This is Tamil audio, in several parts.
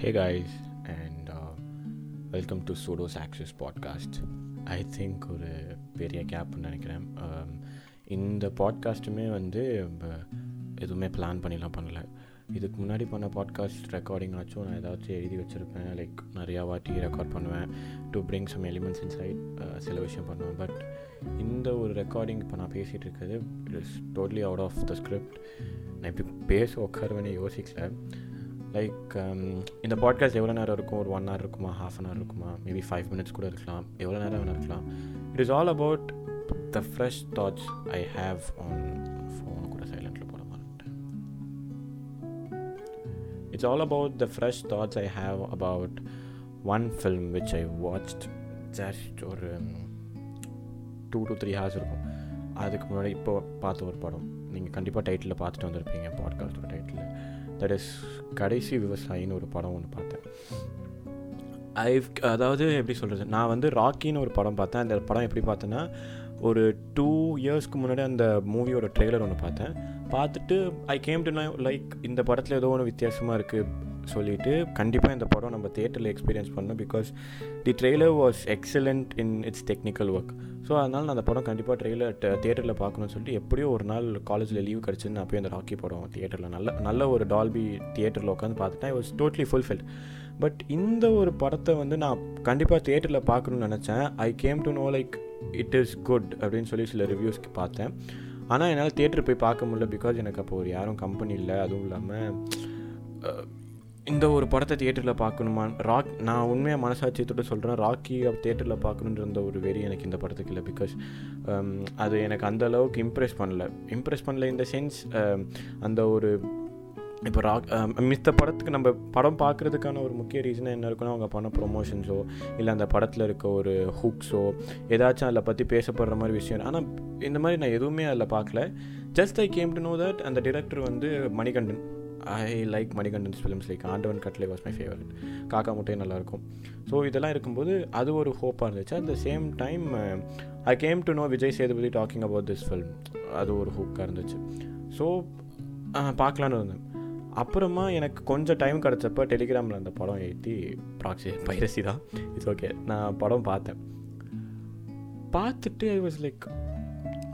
Hey guys, and uh, to to Sodos podcast I think ஒரு பெரிய கேப்னு நினைக்கிறேன். Um, இந்த பாட்காஸ்ட்டுமே வந்து எதுவுமே பிளான் பண்ணிலாம் பண்ணல. இதுக்கு முன்னாடி பண்ண பாட்காஸ்ட் ரெக்கார்டிங் ஆச்சும் நான் ஏதாச்சும் எழுதி வச்சுருப்பேன். லைக் நிறையா வாட்டி ரெக்கார்ட் பண்ணுவேன் to bring some elements inside சில விஷயம் பண்ணுவேன். பட் இந்த ஒரு ரெக்கார்டிங் இப்போ நான் பேசிகிட்டு இருக்கிறது it is totally out of the script நான் இப்போ பேச உட்காருவேனே யோசிக்கல. லைக் um, இந்த பாட்காஸ்ட் எவ்வளோ நேரம் இருக்கும்? ஒரு ஒன் ஹவர் இருக்குமா? ஹாஃப் அன் ஹவர் இருக்குமா? மேபி ஃபைவ் மினிட்ஸ் கூட இருக்கலாம். எவ்வளோ நேரம் வேணால் இருக்கலாம். It is all about the fresh thoughts I have on phone கூட சைலண்டில் போட மாட்டேன் it's all about the fresh thoughts I have about one film which I watched just ஒரு டூ டு த்ரீ ஹார்ஸ் இருக்கும். அதுக்கு முன்னாடி இப்போ பார்த்த ஒரு படம். நீங்கள் கண்டிப்பாக டைட்டிலில் பார்த்துட்டு வந்திருப்பீங்க. பாட்காஸ்டோட டைட்டில் தட் இஸ் கடைசி விவசாயின்னு ஒரு படம் ஒன்று பார்த்தேன். ஐ அதாவது எப்படி சொல்கிறது நான் வந்து ராக்கின்னு ஒரு படம் பார்த்தேன். அந்த படம் எப்படி பார்த்தேன்னா ஒரு டூ இயர்ஸ்க்கு முன்னாடி அந்த மூவியோட ட்ரெய்லர் ஒன்று பார்த்தேன். பார்த்துட்டு ஐ கேம் டு லைக் இந்த படத்தில் ஏதோ ஒன்று வித்தியாசமாக இருக்குது சொல்லிட்டு கண்டிப்பாக இந்த படம் நம்ம தேட்டரில் எக்ஸ்பீரியன்ஸ் பண்ணோம் because the trailer was excellent in its technical work so அதனால் நான் அந்த படம் கண்டிப்பாக ட்ரெய்லர் தேட்டரில் பார்க்கணும்னு சொல்லிட்டு எப்படியோ ஒரு நாள் காலேஜில் லீவ் கிடச்சிது. நான் போய் அந்த ராக்கி படம் தியேட்டரில் நல்ல நல்ல ஒரு டால்பி தியேட்டரில் உட்காந்து பார்த்துட்டேன். I was totally fulfil but இந்த ஒரு படத்தை வந்து நான் கண்டிப்பாக தியேட்டரில் பார்க்கணும்னு நினச்சேன். I came to know like it is good அப்படின்னு சொல்லி சில ரிவ்யூஸ்க்கு பார்த்தேன். ஆனால் என்னால் தியேட்டர் போய் பார்க்க முடியல பிகாஸ் எனக்கு அப்போ ஒரு யாரும் கம்பெனி இல்லை. அதுவும் இல்லாமல் இந்த ஒரு படத்தை தியேட்டரில் பார்க்கணுமா? ராக் நான் உண்மையாக மனசாட்சியத்தோட சொல்கிறேன் ராக்கி தியேட்டரில் பார்க்கணுன்ற ஒரு வெறி எனக்கு இந்த படத்துக்கு இல்லை. பிகாஸ் um, அது எனக்கு அந்த அளவுக்கு இம்ப்ரெஸ் பண்ணல. இம்ப்ரெஸ் பண்ணல இந்த சென்ஸ் um, அந்த ஒரு இப்போ ராக் um, மித்த படத்துக்கு நம்ம படம் பார்க்குறதுக்கான ஒரு முக்கிய ரீசன் என்ன இருக்குன்னா அவங்க பண்ண ப்ரொமோஷன்ஸோ இல்லை அந்த படத்தில் இருக்க ஒரு ஹுக்ஸோ ஏதாச்சும் அதில் பற்றி பேசப்படுற மாதிரி விஷயம். ஆனால் இந்த மாதிரி நான் எதுவுமே அதில் பார்க்கல. Just I came to know that அந்த டிரெக்டர் வந்து Manikandan. I like Manikandan's films like Aandavan Kattalai was my favourite காக்கா முட்டையும் நல்லாயிருக்கும். ஸோ இதெல்லாம் இருக்கும்போது அது ஒரு ஹோப்பாக இருந்துச்சு. At the same time I came to know Vijay Sethupathi talking about this film அது ஒரு ஹூக்காக இருந்துச்சு. ஸோ பார்க்கலான்னு இருந்தேன். அப்புறமா எனக்கு கொஞ்சம் டைம் கிடச்சப்ப டெலிகிராமில் அந்த படம் ஏற்றி ப்ராக்சி பைரசி தான். இட்ஸ் ஓகே நான் படம் பார்த்தேன். பார்த்துட்டு ஐ வாஸ் லைக்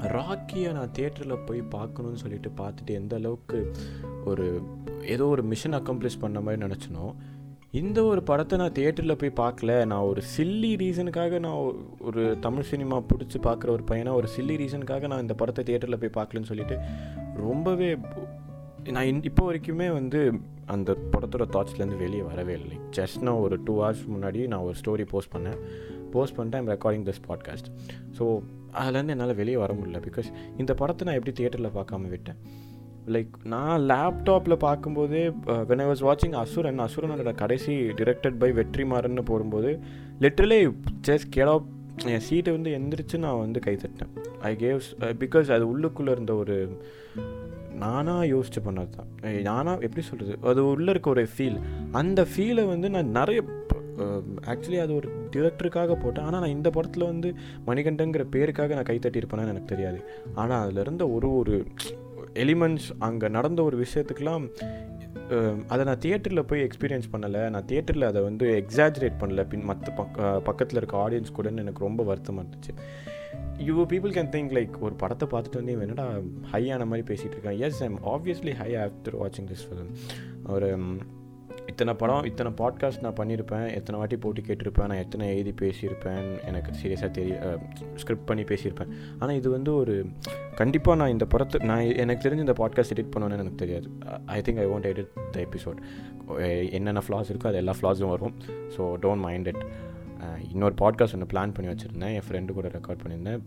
ராக்கியை நான் தேட்டரில் போய் பார்க்கணுன்னு சொல்லிட்டு பார்த்துட்டு எந்த அளவுக்கு ஒரு ஏதோ ஒரு மிஷன் அக்கம்ப்ளிஷ் பண்ண மாதிரி நினச்சினோ இந்த ஒரு படத்தை நான் தேட்டரில் போய் பார்க்கல. நான் ஒரு சில்லி ரீசனுக்காக நான் ஒரு தமிழ் சினிமா பிடிச்சி பார்க்குற ஒரு பையனாக ஒரு சில்லி ரீசனுக்காக நான் இந்த படத்தை தேட்டரில் போய் பார்க்கலன்னு சொல்லிட்டு ரொம்பவே நான் இன் இப்போ வரைக்குமே வந்து அந்த படத்தோட தாட்ஸ்லேருந்து வெளியே வரவே இல்லை. ஜஸ்ட் நான் ஒரு டூ ஹவர்ஸ் முன்னாடி நான் ஒரு ஸ்டோரி போஸ்ட் பண்ணேன். போஸ்ட் பண்ணிட்டு I'm recording this podcast so அதுலேருந்து என்னால் வெளியே வர முடியல. பிகாஸ் இந்த படத்தை நான் எப்படி தியேட்டரில் பார்க்காம விட்டேன். லைக் நான் லேப்டாப்பில் பார்க்கும்போதே வென் ஐ வாஸ் வாட்சிங் அசுரன் அசுரனோட கடைசி டிரெக்டட் பை வெற்றிமாறன்னு போடும்போது லிட்ரலே ஜஸ்ட் கேடா என் சீட்டை வந்து எந்திரிச்சு நான் வந்து கை தட்டேன் ஐ கேவ்ஸ் பிகாஸ் அது உள்ளுக்குள்ளே இருந்த ஒரு நானாக யோசிச்சு பண்ணது தான் நானாக எப்படி சொல்கிறது அது உள்ளே இருக்க ஒரு ஃபீல் அந்த ஃபீலை வந்து நான் நிறைய Um, ஆக்சுவலி அது ஒரு டிரெக்டருக்காக போட்டேன். ஆனால் நான் இந்த படத்தில் வந்து மணிகண்டங்கிற பேருக்காக நான் கைத்தட்டியிருப்பேன்னு எனக்கு தெரியாது. ஆனால் அதில் இருந்த ஒரு ஒரு எலிமெண்ட்ஸ் அங்கே நடந்த ஒரு விஷயத்துக்கெலாம் um, அதை நான் தியேட்டரில் போய் எக்ஸ்பீரியன்ஸ் பண்ணலை. நான் தியேட்டரில் அதை வந்து எக்ஸாஜரேட் பண்ணல. பின் மற்ற பக்க பக்கத்தில் இருக்க ஆடியன்ஸ் கூடன்னு எனக்கு ரொம்ப வருத்தமாக இருந்துச்சு. You people can think like ஒரு படத்தை பார்த்துட்டு வந்து இவன் என்னடா ஹையான மாதிரி பேசிகிட்டு இருக்கான். Yes I'm obviously high after வாட்சிங் திஸ் ஃபிலிம் ஒரு um, இத்தனை படம் இத்தனை பாட்காஸ்ட் நான் பண்ணியிருப்பேன் எத்தனை வாட்டி போட்டி கேட்டிருப்பேன் நான் எத்தனை எழுதி பேசியிருப்பேன் எனக்கு சீரியஸாக தெரிய ஸ்கிரிப்ட் பண்ணி பேசியிருப்பேன். ஆனால் இது வந்து ஒரு கண்டிப்பாக நான் இந்த படத்தை நான் எனக்கு தெரிஞ்சு இந்த பாட்காஸ்ட் எடிட் பண்ணுவேன்னு எனக்கு தெரியாது. I think I want edit the episode என்னென்ன ஃப்ளாஸ் இருக்கோ அது எல்லா ஃப்ளாஸும் வரும். ஸோ டோன்ட் மைண்ட் இட் இன்னொரு பாட்காஸ்ட் ஒன்று பிளான் பண்ணி வச்சுருந்தேன். என் ஃப்ரெண்டு கூட ரெக்கார்ட் பண்ணியிருந்தேன்.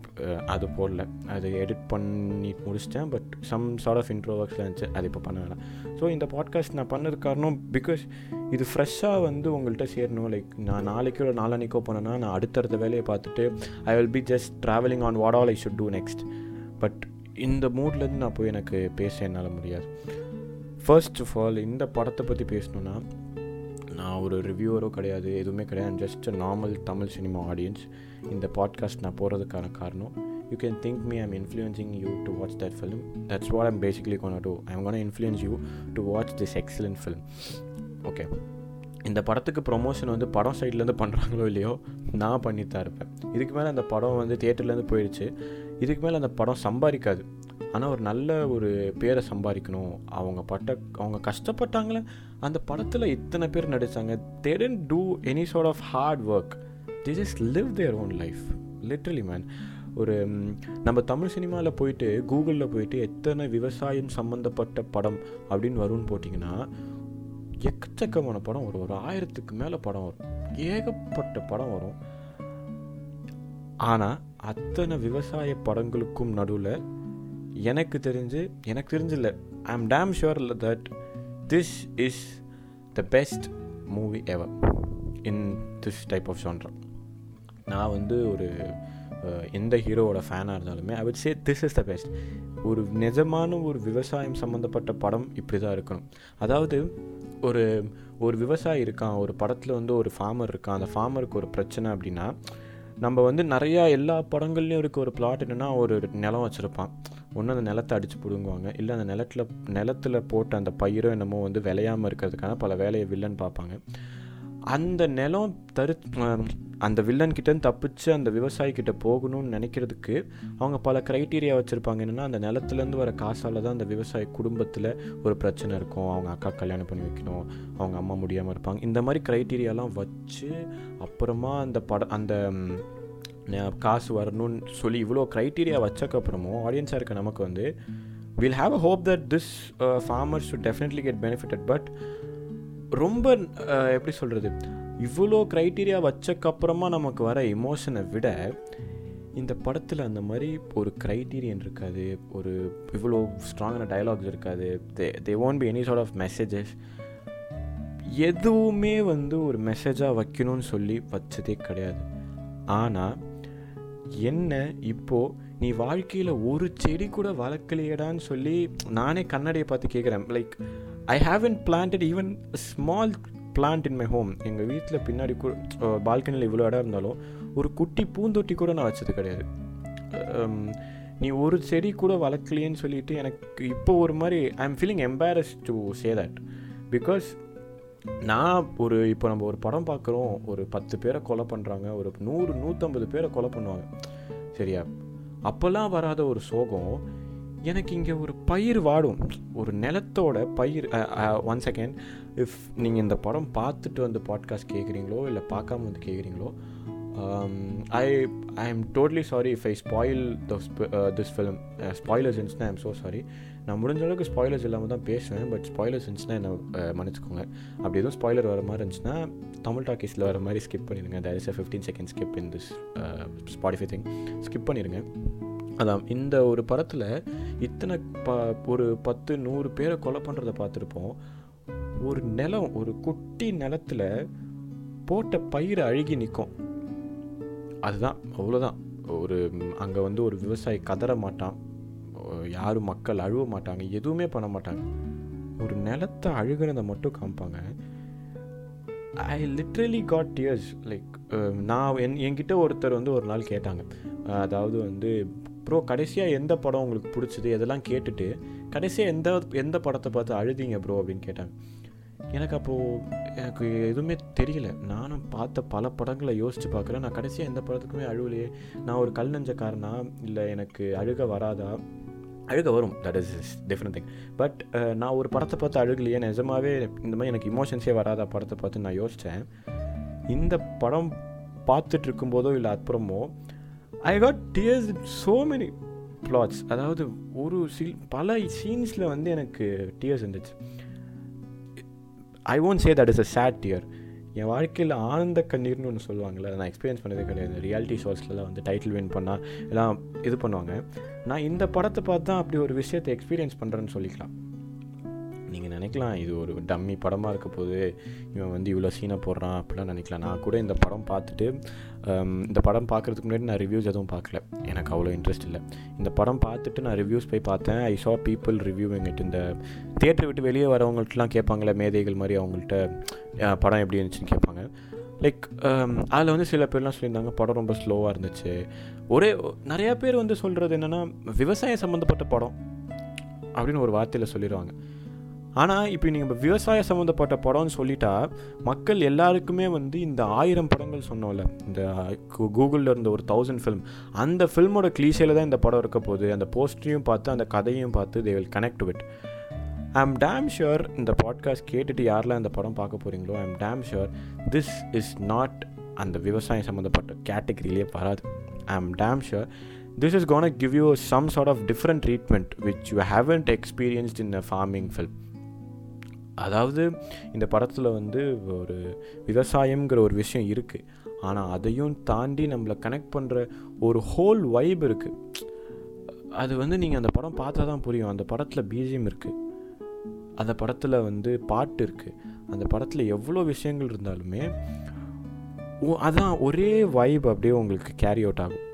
அது போடல. அது எடிட் பண்ணி முடிச்சிட்டேன். But some sort of intro ஒர்க்ஸில் இருந்துச்சு. அது இப்போ பண்ண வேணாம். ஸோ இந்த பாட்காஸ்ட் நான் பண்ணது காரணம் பிகாஸ் இது ஃப்ரெஷ்ஷாக வந்து உங்கள்கிட்ட சேரணும். லைக் நான் நாளைக்கோ நாளானிக்கோ போனேன்னா நான் அடுத்தடுத்த வேலையை பார்த்துட்டு I will be just travelling on what all I should do next but இந்த மூட்லேருந்து நான் போய் எனக்கு பேச என்னால் முடியாது. ஃபர்ஸ்ட் ஆஃப் ஆல் இந்த படத்தை பற்றி பேசணுன்னா நான் ஒரு ரிவ்யூவரோ கிடையாது எதுவுமே கிடையாது. Just normal Tamil cinema audience இந்த பாட்காஸ்ட் நான் போகிறதுக்கான காரணம் you can think me I'm influencing you to watch that film that's what I'm basically gonna do I'm gonna influence you to watch this excellent film okay இந்த படத்துக்கு ப்ரொமோஷன் வந்து படம் சைட்லேருந்து பண்ணுறாங்களோ இல்லையோ நான் பண்ணித்தான் இருப்பேன். இதுக்கு மேலே அந்த படம் வந்து தேட்டர்லேருந்து போயிடுச்சு இதுக்கு மேலே அந்த படம் சம்பாதிக்காது. ஆனால் ஒரு நல்ல ஒரு பேரை சம்பாதிக்கணும். அவங்க பட்ட அவங்க கஷ்டப்பட்டாங்களே அந்த படத்தில் இத்தனை பேர் நடித்தாங்க they don't do any sort of hard work they just live their own life literally man ஒரு நம்ம தமிழ் சினிமாவில் போயிட்டு கூகுளில் போயிட்டு எத்தனை விவசாயம் சம்மந்தப்பட்ட படம் அப்படின்னு வரும்னு போட்டிங்கன்னா எக்கச்சக்கமான படம் வரும். ஒரு ஆயிரத்துக்கு மேலே படம் வரும். ஏகப்பட்ட படம் வரும். ஆனால் அத்தனை விவசாய படங்களுக்கும் நடுவில் எனக்கு தெரிஞ்சு எனக்கு தெரிஞ்சில்ல I am damn sure that this is the best movie ever in this type of genre நான் வந்து ஒரு எந்த ஹீரோவோட ஃபேனாக இருந்தாலுமே I would say this is the best ஒரு நிஜமான ஒரு விவசாயம் சம்மந்தப்பட்ட படம் இப்படி தான் இருக்கணும். அதாவது ஒரு ஒரு விவசாயி இருக்கான் ஒரு படத்தில் வந்து ஒரு ஃபார்மர் இருக்கான் அந்த ஃபார்மருக்கு ஒரு பிரச்சனை அப்படின்னா நம்ம வந்து நிறையா எல்லா படங்கள்லையும் இருக்க ஒரு பிளாட் என்னென்னா ஒரு நிலம் வச்சுருப்பான். ஒன்று அந்த நிலத்தை அடித்து பிடுங்குவாங்க. இல்லை அந்த நிலத்தில் நிலத்தில் போட்ட அந்த பயிரோ என்னமோ வந்து விளையாமல் இருக்கிறதுக்கான பல வேலையை வில்லன் பார்ப்பாங்க. அந்த நிலம் தரு அந்த வில்லன் கிட்டேருந்து தப்பிச்சு அந்த விவசாயிக்கிட்ட போகணும்னு நினைக்கிறதுக்கு அவங்க பல க்ரைட்டீரியா வச்சுருப்பாங்க. என்னென்னா அந்த நிலத்துலேருந்து வர காசால் தான் அந்த விவசாய குடும்பத்தில் ஒரு பிரச்சனை இருக்கும். அவங்க அக்கா கல்யாணம் பண்ணி வைக்கணும். அவங்க அம்மா முடியாமல் இருப்பாங்க. இந்த மாதிரி க்ரைட்டீரியாலாம் வச்சு அப்புறமா அந்த பட அந்த காசு வரணும்னு சொல்லி இவ்வளோ க்ரைட்டீரியா வச்சக்கப்புறமும் ஆடியன்ஸாக இருக்க நமக்கு வந்து will have a hope that this farmers to definitely get benefited but ரொம்ப uh, எப்படி சொல்கிறது இவ்வளோ க்ரைட்டீரியா வச்சக்கப்புறமா நமக்கு வர எமோஷனை விட இந்த படத்தில் அந்த மாதிரி ஒரு க்ரைட்டீரியன் இருக்காது. ஒரு இவ்வளோ ஸ்ட்ராங்கான டயலாக்ஸ் இருக்காது. They they won't be any sort of messages எதுவுமே வந்து ஒரு மெசேஜாக வைக்கணும்னு சொல்லி வச்சதே கிடையாது. ஆனால் என்ன இப்போது நீ வாழ்க்கையில் ஒரு செடி கூட வளர்க்கலையடான்னு சொல்லி நானே கண்ணாடியை பார்த்து கேட்குறேன் like I haven't planted even small plant in my home எங்கள் வீட்டில் பின்னாடி கூட பால்கனியில் இவ்வளோ இடம் இருந்தாலும் ஒரு குட்டி பூந்தொட்டி கூட நான் வச்சது கிடையாது. நீ ஒரு செடி கூட வளர்க்கலையேன்னு சொல்லிட்டு எனக்கு இப்போ ஒரு மாதிரி I am feeling embarrass to say that because நான் ஒரு இப்போ நம்ம ஒரு படம் பார்க்குறோம் ஒரு பத்து பேரை கொலை பண்ணுறாங்க ஒரு நூறு நூற்றம்பது பேரை கொலை பண்ணுவாங்க. சரியா? அப்போல்லாம் வராத ஒரு சோகம் எனக்கு இங்கே ஒரு பயிர் வாடும். ஒரு நிலத்தோட பயிர் ஒன் செகண்ட் இஃப் நீங்கள் இந்த படம் பார்த்துட்டு வந்து பாட்காஸ்ட் கேட்குறீங்களோ இல்லை பார்க்காம வந்து கேட்குறீங்களோ I I am totally sorry if I spoil this film spoilers I I'm so sorry நான் முடிஞ்ச அளவுக்கு ஸ்பாய்லர்ஸ் இல்லாமல் தான் பேசுவேன் பட் ஸ்பாய்லர்ஸ் இருந்துச்சுன்னா என்ன மன்னிச்சுக்கோங்க. அப்படி எதுவும் ஸ்பாய்லர் வர மாதிரி இருந்துச்சுன்னா தமிழ் டாக்கீஸில் வர மாதிரி ஸ்கிப் பண்ணிடுங்க. There is a fifteen second skip in this Spotify thing skip பண்ணிடுங்க. அதான் இந்த ஒரு படத்தில் இத்தனை ப ஒரு பத்து நூறு பேரை கொலை பண்ணுறத பார்த்துருப்போம். ஒரு நிலம் ஒரு குட்டி நிலத்தில் போட்ட பயிர் அழுகி நிற்கும் அதுதான் அவ்வளோதான் ஒரு அங்கே வந்து ஒரு விவசாயி கதற மாட்டான். யாரும் மக்கள் அழுவ மாட்டாங்க எதுவுமே பண்ண மாட்டாங்க. ஒரு நிலத்தை அழுகிறத மட்டும் காமிப்பாங்க. I literally got tears like நான் என் என்கிட்ட ஒருத்தர் வந்து ஒரு நாள் கேட்டாங்க. அதாவது வந்து ப்ரோ கடைசியாக எந்த படம் உங்களுக்கு பிடிச்சது? இதெல்லாம் கேட்டுட்டு கடைசியாக எந்த எந்த படத்தை பார்த்து அழுதீங்க ப்ரோ அப்படின்னு கேட்டாங்க. எனக்கு அப்போது எனக்கு எதுவுமே தெரியல. நானும் பார்த்த பல படங்களை யோசித்து பார்க்குறேன். நான் கடைசியாக எந்த படத்துக்குமே அழுவலையே. நான் ஒரு கல் நெஞ்சக்காரனா? இல்லை எனக்கு அழுக வராதா? அழுக வரும். That is is different thing but நான் ஒரு படத்தை பார்த்து அழுகலையே. நிஜமாவே இந்த மாதிரி எனக்கு இமோஷன்ஸே வராத படத்தை பார்த்து நான் யோசித்தேன் இந்த படம் பார்த்துட்டு இருக்கும்போதோ இல்லை அப்புறமோ I got tears so many plots அதாவது ஒரு சீன் பல சீன்ஸில் வந்து எனக்கு டியர்ஸ் இருந்துச்சு. I won't say that is a sad tear என் வாழ்க்கையில் ஆனந்த கண்ணீர்னு ஒன்று சொல்லுவாங்கள்ல அதை நான் எக்ஸ்பீரியன்ஸ் பண்ணதே கிடையாது. ரியாலிட்டி ஷோஸ்லலாம் வந்து டைட்டில் வின் பண்ணால் எல்லாம் இது பண்ணுவாங்க. நான் இந்த படத்தை பார்த்து தான் அப்படி ஒரு விஷயத்தை எக்ஸ்பீரியன்ஸ் பண்ணுறேன்னு சொல்லிக்கலாம். நீங்கள் நினைக்கலாம் இது ஒரு டம்மி படமாக இருக்க போது இவன் வந்து இவ்வளோ சீனை போடுறான் அப்படிலாம் நினைக்கலாம். நான் கூட இந்த படம் பார்த்துட்டு இந்த படம் பார்க்குறதுக்கு முன்னாடி நான் ரிவ்யூஸ் எதுவும் பார்க்கல. எனக்கு அவ்வளோ இன்ட்ரெஸ்ட் இல்லை. இந்த படம் பார்த்துட்டு நான் ரிவ்யூஸ் போய் பார்த்தேன். ஐ சா பீப்புள் ரிவ்யூ எங்கிட்ட இந்த தேட்டர் விட்டு வெளியே வரவங்கள்ட்டலாம் கேட்பாங்களே மேதைகள் மாதிரி அவங்கள்ட்ட படம் எப்படி இருந்துச்சுன்னு கேட்பாங்க. லைக் அதில் வந்து சில பேர்லாம் சொல்லியிருந்தாங்க படம் ரொம்ப ஸ்லோவாக இருந்துச்சு. ஒரே நிறையா பேர் வந்து சொல்கிறது என்னென்னா விவசாயம் சம்மந்தப்பட்ட படம் அப்படின்னு ஒரு வார்த்தையில் சொல்லிடுவாங்க ஆனால் இப்போ நீங்கள் விவசாய சம்மந்தப்பட்ட படம்னு சொல்லிட்டா மக்கள் எல்லாருக்குமே வந்து இந்த ஆயிரம் படங்கள் சொன்னோம்ல இந்த கூகுளில் இருந்த ஒரு தௌசண்ட் ஃபிலிம் அந்த ஃபில்மோட க்ளீஷையில் தான் இந்த படம் இருக்க போகுது. அந்த போஸ்டரையும் பார்த்து அந்த கதையும் பார்த்து they will connect with I am damn sure இந்த பாட்காஸ்ட் கேட்டுட்டு யாரெல்லாம் இந்த படம் பார்க்க போகிறீங்களோ I am damn sure this is not அந்த விவசாயம் சம்மந்தப்பட்ட கேட்டகரியிலே வராது. I am damn sure this is gonna give you some sort of different treatment which you haven't experienced in a farming film அதாவது இந்த படத்தில் வந்து ஒரு விவசாயம்ங்கிற ஒரு விஷயம் இருக்குது ஆனால் அதையும் தாண்டி நம்மளை கனெக்ட் பண்ணுற ஒரு ஹோல் வைப் இருக்குது அது வந்து நீங்கள் அந்த படம் பார்த்தா தான் புரியும். அந்த படத்தில் பிஜிஎம் இருக்குது அந்த படத்தில் வந்து பாட்டு இருக்குது அந்த படத்தில் எவ்வளோ விஷயங்கள் இருந்தாலுமே அதான் ஒரே வைப் அப்படியே உங்களுக்கு கேரி அவுட் ஆகும்.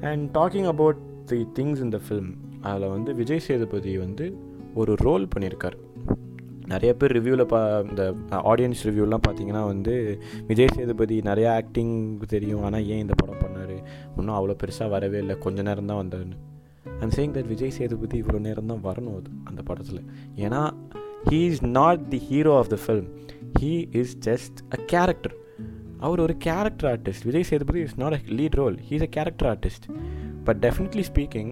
And talking about the things in the film அதில் வந்து விஜய் சேதுபதி வந்து ஒரு ரோல் பண்ணியிருக்கார் நிறைய பேர் ரிவ்யூவில் பா இந்த ஆடியன்ஸ் ரிவ்யூலாம் பார்த்தீங்கன்னா வந்து விஜய் சேதுபதி நிறையா ஆக்டிங் தெரியும். ஆனால் ஏன் இந்த படம் பண்ணார்? இன்னும் அவ்வளோ பெருசாக வரவே இல்லை. கொஞ்ச நேரம் தான் வந்தார்னு I'm saying that Vijay Sethupathi இவ்வளோ நேரம் தான் வரணும் அது அந்த படத்தில். ஏன்னா he is not the hero of the film he is just a character அவர் ஒரு character artist Vijay Sethupathi is not a lead role he is a character artist but definitely speaking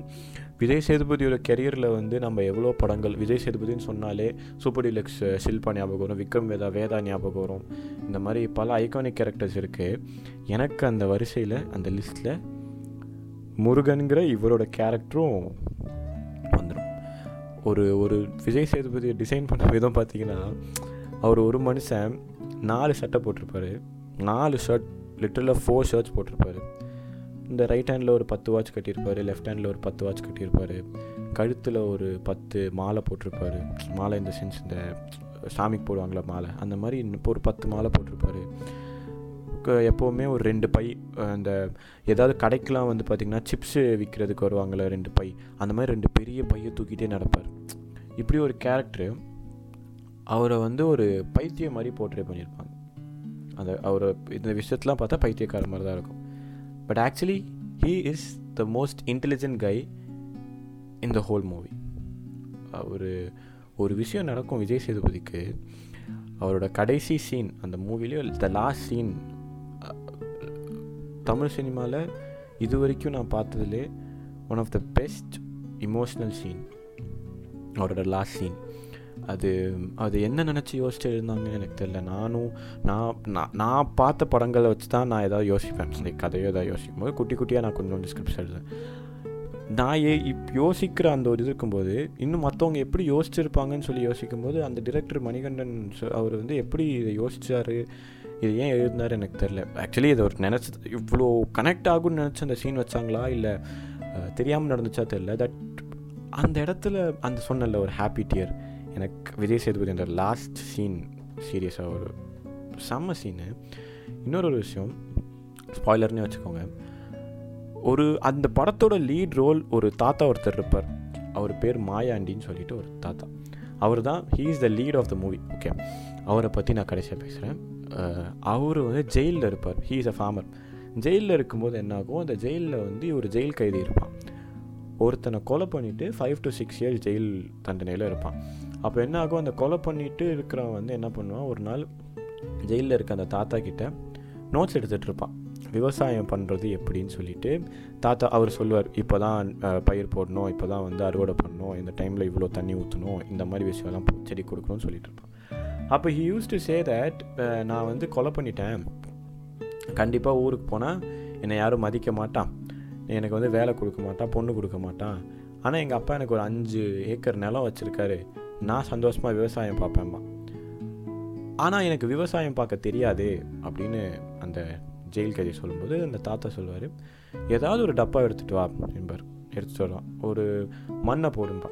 Vijay சேதுபதியோட கெரியரில் வந்து நம்ம எவ்வளோ படங்கள் விஜய் சேதுபதினு சொன்னாலே சூப்பர் டிலக்ஸ் ஷில்பா ஞாபகம் வரும் விக்ரம் வேதா வேதா ஞாபகம் வரும். இந்த மாதிரி பல ஐகானிக் கேரக்டர்ஸ் இருக்குது எனக்கு அந்த வரிசையில் அந்த லிஸ்ட்டில் முருகனுங்கிற இவரோட கேரக்டரும் வந்துடும் ஒரு ஒரு விஜய் சேதுபதியை டிசைன் பண்ண விதம் பார்த்தீங்கன்னா அவர் ஒரு மனுஷன் நாலு சட்டை போட்டிருப்பாரு. நாலு ஷர்ட் லிட்டரில் ஃபோர் ஷர்ட்ஸ் போட்டிருப்பாரு. இந்த ரைட் ஹேண்டில் ஒரு பத்து வாட்ச் கட்டியிருப்பார் லெஃப்ட் ஹேண்டில் ஒரு பத்து வாட்ச் கட்டியிருப்பார். கழுத்தில் ஒரு பத்து மாலை போட்டிருப்பார். மாலை இந்த சென்ஸ் இந்த சாமிக்கு போடுவாங்களா மாலை அந்த மாதிரி இப்போ ஒரு பத்து மாலை போட்டிருப்பார். எப்போவுமே ஒரு ரெண்டு பை அந்த ஏதாவது கடைக்கெலாம் வந்து பார்த்திங்கன்னா சிப்ஸு விற்கிறதுக்கு வருவாங்களே ரெண்டு பை அந்த மாதிரி ரெண்டு பெரிய பையை தூக்கிட்டே நடப்பார். இப்படி ஒரு கேரக்டரு அவரை வந்து ஒரு பைத்தியம் மாதிரி போர்ட்ரே பண்ணியிருப்பாங்க. அந்த அவரை இந்த விஷயத்தெலாம் பார்த்தா பைத்தியக்கார மாதிரி தான் இருக்கும். But actually he is the most intelligent guy in the whole movie அவர் ஒரு விஷயம் நடக்கும் விஜய் சேதுபதிக்கு அவரோட கடைசி சீன் அந்த மூவிலேயே த லாஸ்ட் சீன் தமிழ் சினிமாவில் இது வரைக்கும் நான் பார்த்ததுலே one of the best emotional scene அவரோட லாஸ்ட் சீன் அது அது என்ன நினச்சி யோசிச்சு இருந்தாங்கன்னு எனக்கு தெரியல. நானும் நான் நான் நான் பார்த்த படங்களை வச்சு தான் நான் ஏதாவது யோசிப்பேன். லைக் கதையோ ஏதாவது யோசிக்கும் போது குட்டி குட்டியாக நான் கொஞ்சம் டிஸ்கிரிப்ஷன் எழுதுவேன். நான் ஏ இப் யோசிக்கிற அந்த ஒரு இது இருக்கும்போது இன்னும் மற்றவங்க எப்படி யோசிச்சிருப்பாங்கன்னு சொல்லி யோசிக்கும்போது அந்த டிரெக்டர் மணிகண்டன் அவர் வந்து எப்படி இதை யோசிச்சார்? இது ஏன் எழுதினார் எனக்கு தெரில ஆக்சுவலி இதை ஒரு நினச்சி இவ்வளோ கனெக்ட் ஆகும்னு நினச்சி அந்த சீன் வச்சாங்களா? இல்லை தெரியாமல் நடந்துச்சா தெரில தட் அந்த இடத்துல அந்த சொன்னல ஒரு ஹாப்பி டியர் எனக்கு விஜய் சேதுபதி என்ற லாஸ்ட் சீன் சீரியஸாக ஒரு செம்ம சீனு இன்னொரு ஒரு விஷயம் ஸ்பாய்லர்னே வச்சுக்கோங்க. ஒரு அந்த படத்தோட லீட் ரோல் ஒரு தாத்தா ஒருத்தர் இருப்பார். அவர் பேர் மாயாண்டின்னு சொல்லிட்டு ஒரு தாத்தா. அவர் தான் he is the lead of the movie okay அவரை பற்றி நான் கடைசியாக பேசுகிறேன் அவர் வந்து ஜெயிலில் இருப்பார். ஹீ இஸ் அ ஃபார்மர் ஜெயிலில் இருக்கும்போது என்னாகும் அந்த ஜெயிலில் வந்து ஒரு ஜெயில் கைதி இருப்பான். ஒருத்தனை கொலை பண்ணிவிட்டு five to six years jail தண்டனையில் இருப்பான். அப்போ என்ன ஆகும்? அந்த கொலை பண்ணிட்டு இருக்கிறவன் வந்து என்ன பண்ணுவான்? ஒரு நாள் ஜெயிலில் இருக்க அந்த தாத்தா கிட்ட நோட்ஸ் எடுத்துகிட்டு இருப்பான். விவசாயம் பண்ணுறது எப்படின்னு சொல்லிட்டு தாத்தா அவர் சொல்லுவார் இப்போ தான் பயிர் போடணும் இப்போ தான் வந்து அறுவடை பண்ணணும் இந்த டைமில் இவ்வளோ தண்ணி ஊற்றணும் இந்த மாதிரி விஷயம்லாம் செடி கொடுக்கணும்னு சொல்லிட்டு இருப்பான். அப்போ he use to say that நான் வந்து கொலை பண்ணிட்டேன். கண்டிப்பாக ஊருக்கு போனால் என்னை யாரும் மதிக்க மாட்டான். எனக்கு வந்து வேலை கொடுக்க மாட்டான் பொண்ணு கொடுக்க மாட்டான். ஆனால் எங்கள் அப்பா எனக்கு ஒரு அஞ்சு ஏக்கர் நிலம் வச்சுருக்காரு. நான் சந்தோஷமாக விவசாயம் பார்ப்பேன்மா ஆனால் எனக்கு விவசாயம் பார்க்க தெரியாது அப்படின்னு அந்த ஜெயில் கைதி சொல்லும்போது அந்த தாத்தா சொல்லுவார் ஏதாவது ஒரு டப்பா எடுத்துகிட்டு வா என்பார். எடுத்துகிட்டு வருவான் ஒரு மண்ணை போடும்பா.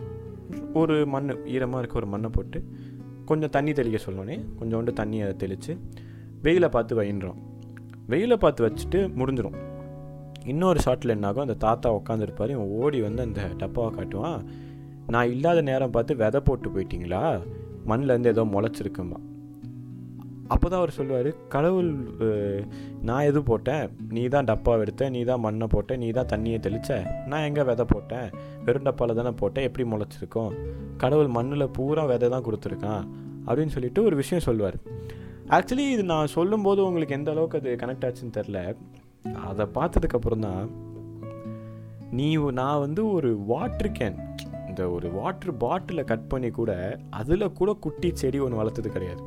ஒரு மண் ஈரமாக இருக்க ஒரு மண்ணை போட்டு கொஞ்சம் தண்ணி தெளிக்க சொல்லோன்னே கொஞ்சோண்டு தண்ணி அதை தெளித்து வெயிலை பார்த்து வைன்றோம் வெயிலை பார்த்து வச்சுட்டு முடிஞ்சிடும் இன்னொரு ஷாட்டில் என்னாகும் அந்த தாத்தா உட்காந்துருப்பார் இவன் ஓடி வந்து அந்த டப்பாவை காட்டுவான். நான் இல்லாத நேரம் பார்த்து விதை போட்டு போயிட்டீங்களா? மண்ணிலேருந்து ஏதோ முளைச்சிருக்குமா? அப்போ தான் அவர் சொல்லுவார் கடவுள் நான் எது போட்டேன்? நீ தான் டப்பா எடுத்த நீ தான் மண்ணை போட்ட நீ தான் தண்ணியை தெளிச்ச. நான் எங்கே விதை போட்டேன்? வெறும் டப்பாவில் தானே போட்டேன்? எப்படி முளைச்சிருக்கோம்? கடவுள் மண்ணில் பூரா விதை தான் கொடுத்துருக்கான். அப்படின்னு சொல்லிட்டு ஒரு விஷயம் சொல்லுவார். ஆக்சுவலி இது நான் சொல்லும்போது உங்களுக்கு எந்த அளவுக்கு அது கனெக்ட் ஆச்சுன்னு தெரில அதை பார்த்ததுக்கப்புறம் தான் நீ நான் வந்து ஒரு வாட்டர் கேன் இந்த ஒரு வாட்டர் பாட்டிலை கட் பண்ணி கூட அதில் கூட குட்டி செடி ஒன்று வளர்த்தது கிடையாது.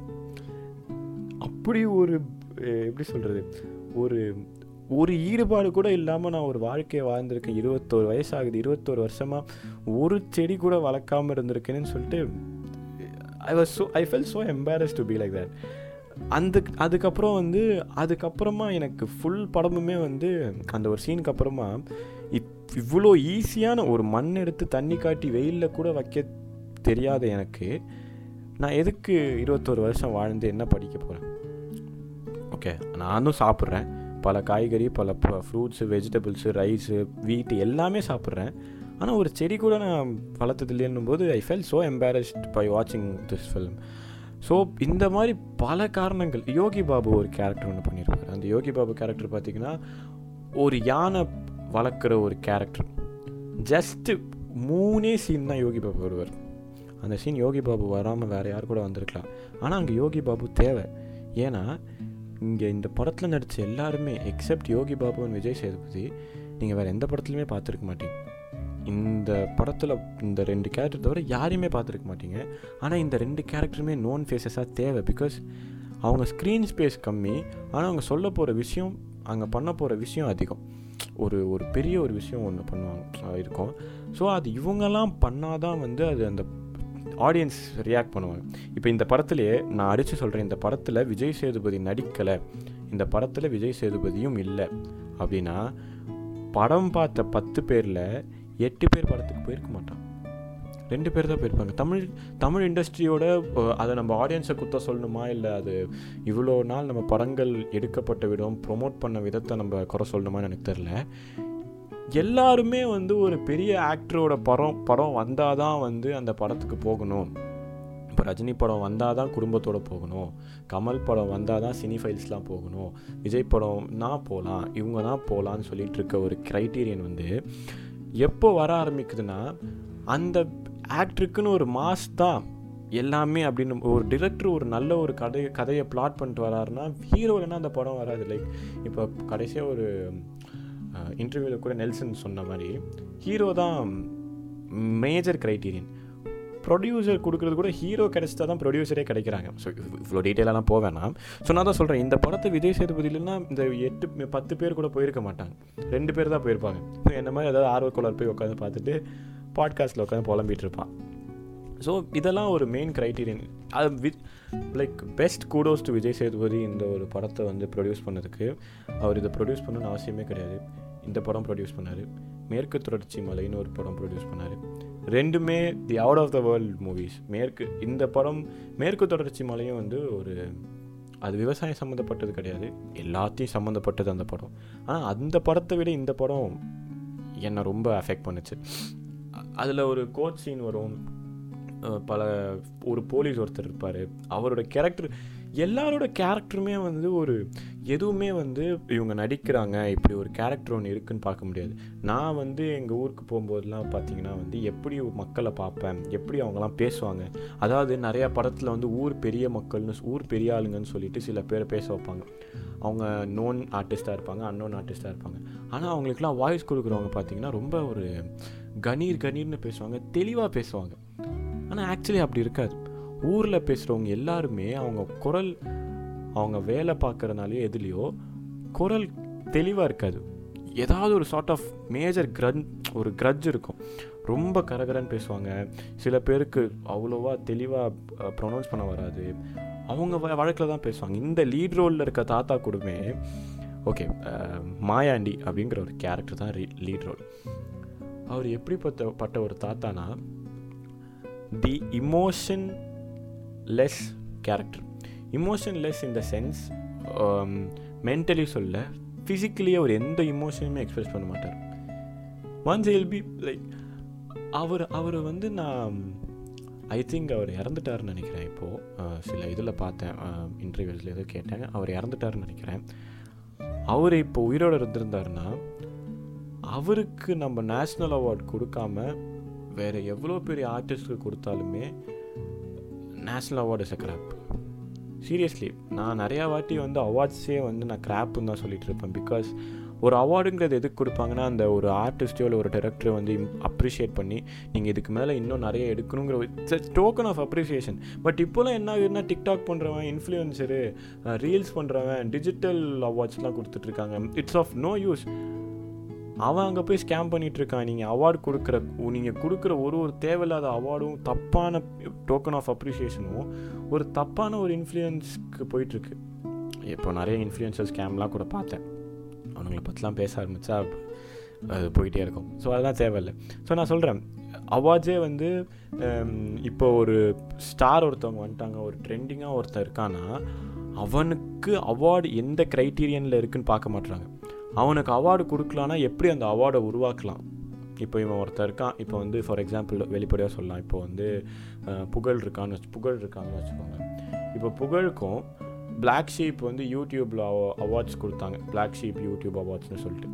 அப்படி ஒரு எப்படி சொல்கிறது ஒரு ஒரு ஈடுபாடு கூட இல்லாமல் நான் ஒரு வாழ்க்கையை வாழ்ந்திருக்கேன். இருபத்தோரு வயசாகுது இருபத்தோரு வருஷமாக ஒரு செடி கூட வளர்க்காமல் இருந்திருக்கேன்னு சொல்லிட்டு I was so I fell so embarrass to be like that அந்த அதுக்கப்புறம் வந்து அதுக்கப்புறமா எனக்கு ஃபுல் படமுமே வந்து அந்த ஒரு சீனுக்கு அப்புறமா இப் இவ்வளோ ஈஸியான ஒரு மண் எடுத்து தண்ணி காட்டி வெயிலில் கூட வைக்க தெரியாத எனக்கு நான் எதுக்கு இருபத்தோரு வருஷம் வாழ்ந்து என்ன படிக்க போகிறேன் ஓகே நானும் சாப்பிட்றேன். பல காய்கறி பல ஃப்ரூட்ஸு வெஜிடபிள்ஸு ரைஸு வீட்டு எல்லாமே சாப்பிட்றேன். ஆனால் ஒரு செடி கூட நான் வளர்த்தது இல்லைன்னும் போது I fell so embarrassed by வாட்சிங் திஸ் ஃபிலிம் ஸோ இந்த மாதிரி பல காரணங்கள் யோகி பாபு ஒரு கேரக்டர் ஒன்று பண்ணியிருப்பார். அந்த யோகி பாபு கேரக்டர் பார்த்தீங்கன்னா ஒரு யானை வளர்க்குற ஒரு கேரக்டர் ஜஸ்ட்டு மூணே சீன் தான் யோகி பாபு வருவார். அந்த சீன் யோகி பாபு வராமல் வேறு யார் கூட வந்திருக்கலாம். ஆனால் அங்கே யோகி பாபு தேவை. ஏன்னா இங்கே இந்த படத்தில் நடித்த எல்லாருமே எக்ஸப்ட் யோகி பாபு விஜய் சேதுபதி நீங்கள் வேறு எந்த படத்துலையுமே பார்த்துருக்க மாட்டீங்க. இந்த படத்தில் இந்த ரெண்டு கேரக்டர் தவிர யாரையுமே பார்த்துருக்க மாட்டீங்க. ஆனால் இந்த ரெண்டு கேரக்டருமே நோன் ஃபேஸஸாக தேவை. பிகாஸ் அவங்க ஸ்க்ரீன் ஸ்பேஸ் கம்மி. ஆனால் அவங்க சொல்ல போகிற விஷயம் அங்கே பண்ண போகிற விஷயம் அதிகம். ஒரு ஒரு பெரிய ஒரு விஷயம் ஒன்று பண்ணுவாங்க. இருக்கும். ஸோ அது இவங்கெல்லாம் பண்ணாதான் வந்து அது அந்த ஆடியன்ஸ் ரியாக்ட் பண்ணுவாங்க. இப்போ இந்த படத்துலேயே நான் அடித்து சொல்கிறேன் இந்த படத்தில் விஜய் சேதுபதி நடிக்கலை இந்த படத்தில் விஜய் சேதுபதியும் இல்லை. அப்படின்னா படம் பார்த்த பத்து பேரில் எட்டு பேர் படத்துக்கு போயிருக்க மாட்டான் ரெண்டு பேர் தான் போயிருப்பாங்க. தமிழ் தமிழ் இண்டஸ்ட்ரியோட அதை நம்ம ஆடியன்ஸை குத்த சொல்லணுமா? இல்லை அது இவ்வளோ நாள் நம்ம படங்கள் எடுக்கப்பட்ட விதம் ப்ரொமோட் பண்ண விதத்தை நம்ம குறை சொல்லணுமான்னு எனக்கு தெரில எல்லாருமே வந்து ஒரு பெரிய ஆக்டரோட படம் படம் வந்தால் தான் வந்து அந்த படத்துக்கு போகணும். இப்போ ரஜினி படம் வந்தால் தான் குடும்பத்தோடு போகணும். கமல் படம் வந்தால் தான் சினி ஃபைல்ஸ்லாம் போகணும். விஜய் படம்னா போகலாம் இவங்க தான் போகலான்னு சொல்லிகிட்டு இருக்க ஒரு க்ரைட்டீரியன் வந்து எப்போ வர ஆரம்பிக்குதுன்னா அந்த ஆக்டருக்குன்னு ஒரு மாஸ் தான். எல்லாமே அப்படின்னு ஒரு டிரெக்டர் ஒரு நல்ல ஒரு கதையை கதையை பிளாட் பண்ணிட்டு வராருன்னா ஹீரோ இல்லைன்னா அந்த படம் வராது. லைக் இப்போ கடைசியாக ஒரு இன்டர்வியூவில் கூட நெல்சன் சொன்ன மாதிரி ஹீரோ தான் மேஜர் க்ரைட்டீரியன் ப்ரொடியூசர் கொடுக்குறது கூட ஹீரோ கிடைச்சிட்டா தான் ப்ரொடியூசரே கிடைக்கிறாங்க. ஸோ இவ்வளோ டீட்டெயிலெலாம் போக ஸோ நான் தான் சொல்கிறேன் இந்த படத்தை விஜய் சேதுபதி இல்லைன்னா இந்த எட்டு பத்து பேர் கூட போயிருக்க மாட்டாங்க. ரெண்டு பேர் தான் போயிருப்பாங்க. என்ன மாதிரி ஏதாவது ஆர்வக்குள்ளார் போய் உட்காந்து பார்த்துட்டு பாட்காஸ்ட்டில் உட்காந்து புலம்பிகிட்டு இருப்பான் ஸோ இதெல்லாம் ஒரு மெயின் க்ரைட்டீரியன் அது with like best kudos to Vijay Sethupathi இந்த ஒரு படத்தை வந்து ப்ரொடியூஸ் பண்ணதுக்கு. அவர் இதை ப்ரொடியூஸ் பண்ணணும்னு அவசியமே கிடையாது. இந்த படம் ப்ரொடியூஸ் பண்ணார். மேற்கு தொடர்ச்சி மலைன்னு ஒரு படம் ப்ரொடியூஸ் பண்ணார். ரெண்டுமே the out of the world movies மேற்கு இந்த படம் மேற்கு தொடர்ச்சி மலையும் வந்து ஒரு அது விவசாயம் சம்மந்தப்பட்டது கிடையாது. எல்லாத்தையும் சம்மந்தப்பட்டது அந்த படம். ஆனால் அந்த படத்தை விட இந்த படம் என்னை ரொம்ப அஃபெக்ட் பண்ணுச்சு. அதில் ஒரு கோச் சீன் வரும். பல ஒரு போலீஸ் ஒருத்தர் இருப்பார். அவரோட கேரக்டர் எல்லாரோட கேரக்டருமே வந்து ஒரு எதுவுமே வந்து இவங்க நடிக்கிறாங்க இப்படி ஒரு கேரக்டர் ஒன்று இருக்குன்னு பார்க்க முடியாது. நான் வந்து எங்கள் ஊருக்கு போகும்போதெல்லாம் பார்த்தீங்கன்னா வந்து எப்படி மக்களை பார்ப்பேன் எப்படி அவங்கலாம் பேசுவாங்க. அதாவது நிறையா படத்தில் வந்து ஊர் பெரிய மக்கள்னு ஊர் பெரிய ஆளுங்கன்னு சொல்லிட்டு சில பேர் பேச வைப்பாங்க. அவங்க நோன் ஆர்டிஸ்ட்டாக இருப்பாங்க அன்னோன் ஆர்டிஸ்ட்டாக இருப்பாங்க. ஆனால் அவங்களுக்குலாம் வாய்ஸ் கொடுக்குறவங்க பார்த்தீங்கன்னா ரொம்ப ஒரு கணீர் கணீர்னு பேசுவாங்க தெளிவாக பேசுவாங்க. ஆனால் ஆக்சுவலி அப்படி இருக்காது. ஊரில் பேசுகிறவங்க எல்லாருமே அவங்க குரல் அவங்க வேலை பார்க்குறனாலையோ எதுலேயோ குரல் தெளிவாக இருக்காது. ஏதாவது ஒரு சார்ட் ஆஃப் மேஜர் கிரன் ஒரு கிரட்ஜ் இருக்கும். ரொம்ப கரகரன்னு பேசுவாங்க. சில பேருக்கு அவ்வளோவா தெளிவாக ப்ரொனவுன்ஸ் பண்ண வராது. அவங்க வ வழக்கில் தான் பேசுவாங்க. இந்த லீட் ரோலில் இருக்க தாத்தா கூடமே ஓகே மாயாண்டி அப்படிங்கிற ஒரு கேரக்டர் தான் லீட் ரோல் அவர் எப்படிப்பட்ட பட்ட ஒரு தாத்தானா the emotionless character emotionless in the sense mentally சொல்ல ஃபிசிக்கலியே அவர் எந்த இமோஷனுமே எக்ஸ்பிரஸ் பண்ண மாட்டார். ஒன்ஸ் இல் பி லைக் அவர் அவர் வந்து நான் ஐ திங்க் அவர் இறந்துட்டாருன்னு நினைக்கிறேன் இப்போது சில இதில் பார்த்தேன் இன்டர்வியூஸில் ஏதோ கேட்டாங்க அவர் இறந்துட்டாருன்னு நினைக்கிறேன். அவர் இப்போ உயிரோடு இருந்திருந்தாருன்னா அவருக்கு நம்ம நேஷ்னல் அவார்ட் கொடுக்காம வேறு எவ்வளோ பெரிய ஆர்டிஸ்ட்டுக்கு கொடுத்தாலுமே national award is a crap seriously நான் நிறையா வாட்டி வந்து அவார்ட்ஸே வந்து நான் கிராப்புன்னு தான் சொல்லிட்டு இருப்பேன். பிகாஸ் ஒரு அவார்டுங்கிறது எதுக்கு கொடுப்பாங்கன்னா அந்த ஒரு ஆர்டிஸ்ட்டோ இல்லை ஒரு டேரக்டரை வந்து அப்ரிஷியேட் பண்ணி நீங்கள் இதுக்கு மேலே இன்னும் நிறைய எடுக்கணுங்கிற it's token of appreciation but இப்போலாம் என்ன ஆகுதுன்னா டிக்டாக் பண்ணுறவன் இன்ஃப்ளூயன்சரு ரீல்ஸ் uh, பண்ணுறவன் டிஜிட்டல் அவார்ட்ஸ்லாம் கொடுத்துட்ருக்காங்க இட்ஸ் ஆஃப் நோ யூஸ் அவன் அங்கே போய் ஸ்கேம் பண்ணிகிட்ருக்கான் நீங்கள் அவார்டு கொடுக்குற நீங்கள் கொடுக்குற ஒரு ஒரு தேவையில்லாத அவார்டும் தப்பான டோக்கன் ஆஃப் அப்ரிஷியேஷனும் ஒரு தப்பான ஒரு இன்ஃப்ளூயன்ஸ்க்கு போயிட்டுருக்கு. இப்போ நிறைய இன்ஃப்ளூயன்சர் ஸ்கேம்லாம் கூட பார்த்தேன். அவனுங்களை பற்றிலாம் பேச ஆரம்பித்தா அது போயிட்டே இருக்கும். ஸோ அதெல்லாம் தேவையில்லை. ஸோ நான் சொல்கிறேன் அவார்ட்ஸே வந்து இப்போ ஒரு ஸ்டார் ஒருத்தவங்க வந்துட்டாங்க ஒரு ட்ரெண்டிங்காக ஒருத்தர் இருக்கான்னா அவனுக்கு அவார்டு எந்த க்ரைட்டீரியனில் இருக்குன்னு பார்க்க மாட்டுறாங்க அவனுக்கு அவார்டு கொடுக்கலான்னா எப்படி அந்த அவார்டை உருவாக்கலாம்? இப்போ இவன் ஒருத்தர் இருக்கான். இப்போ வந்து ஃபார் எக்ஸாம்பிள் வெளிப்படையாக சொல்லலாம். இப்போ வந்து புகழ் இருக்கான்னு வச்சு புகழ் இருக்காங்கன்னு வச்சுக்கோங்க. இப்போ புகழுக்கும் பிளாக் ஷீப் வந்து யூடியூப்பில் அவார்ட்ஸ் கொடுத்தாங்க. பிளாக் ஷீப் யூடியூப் அவார்ட்ஸ்னு சொல்லிட்டு.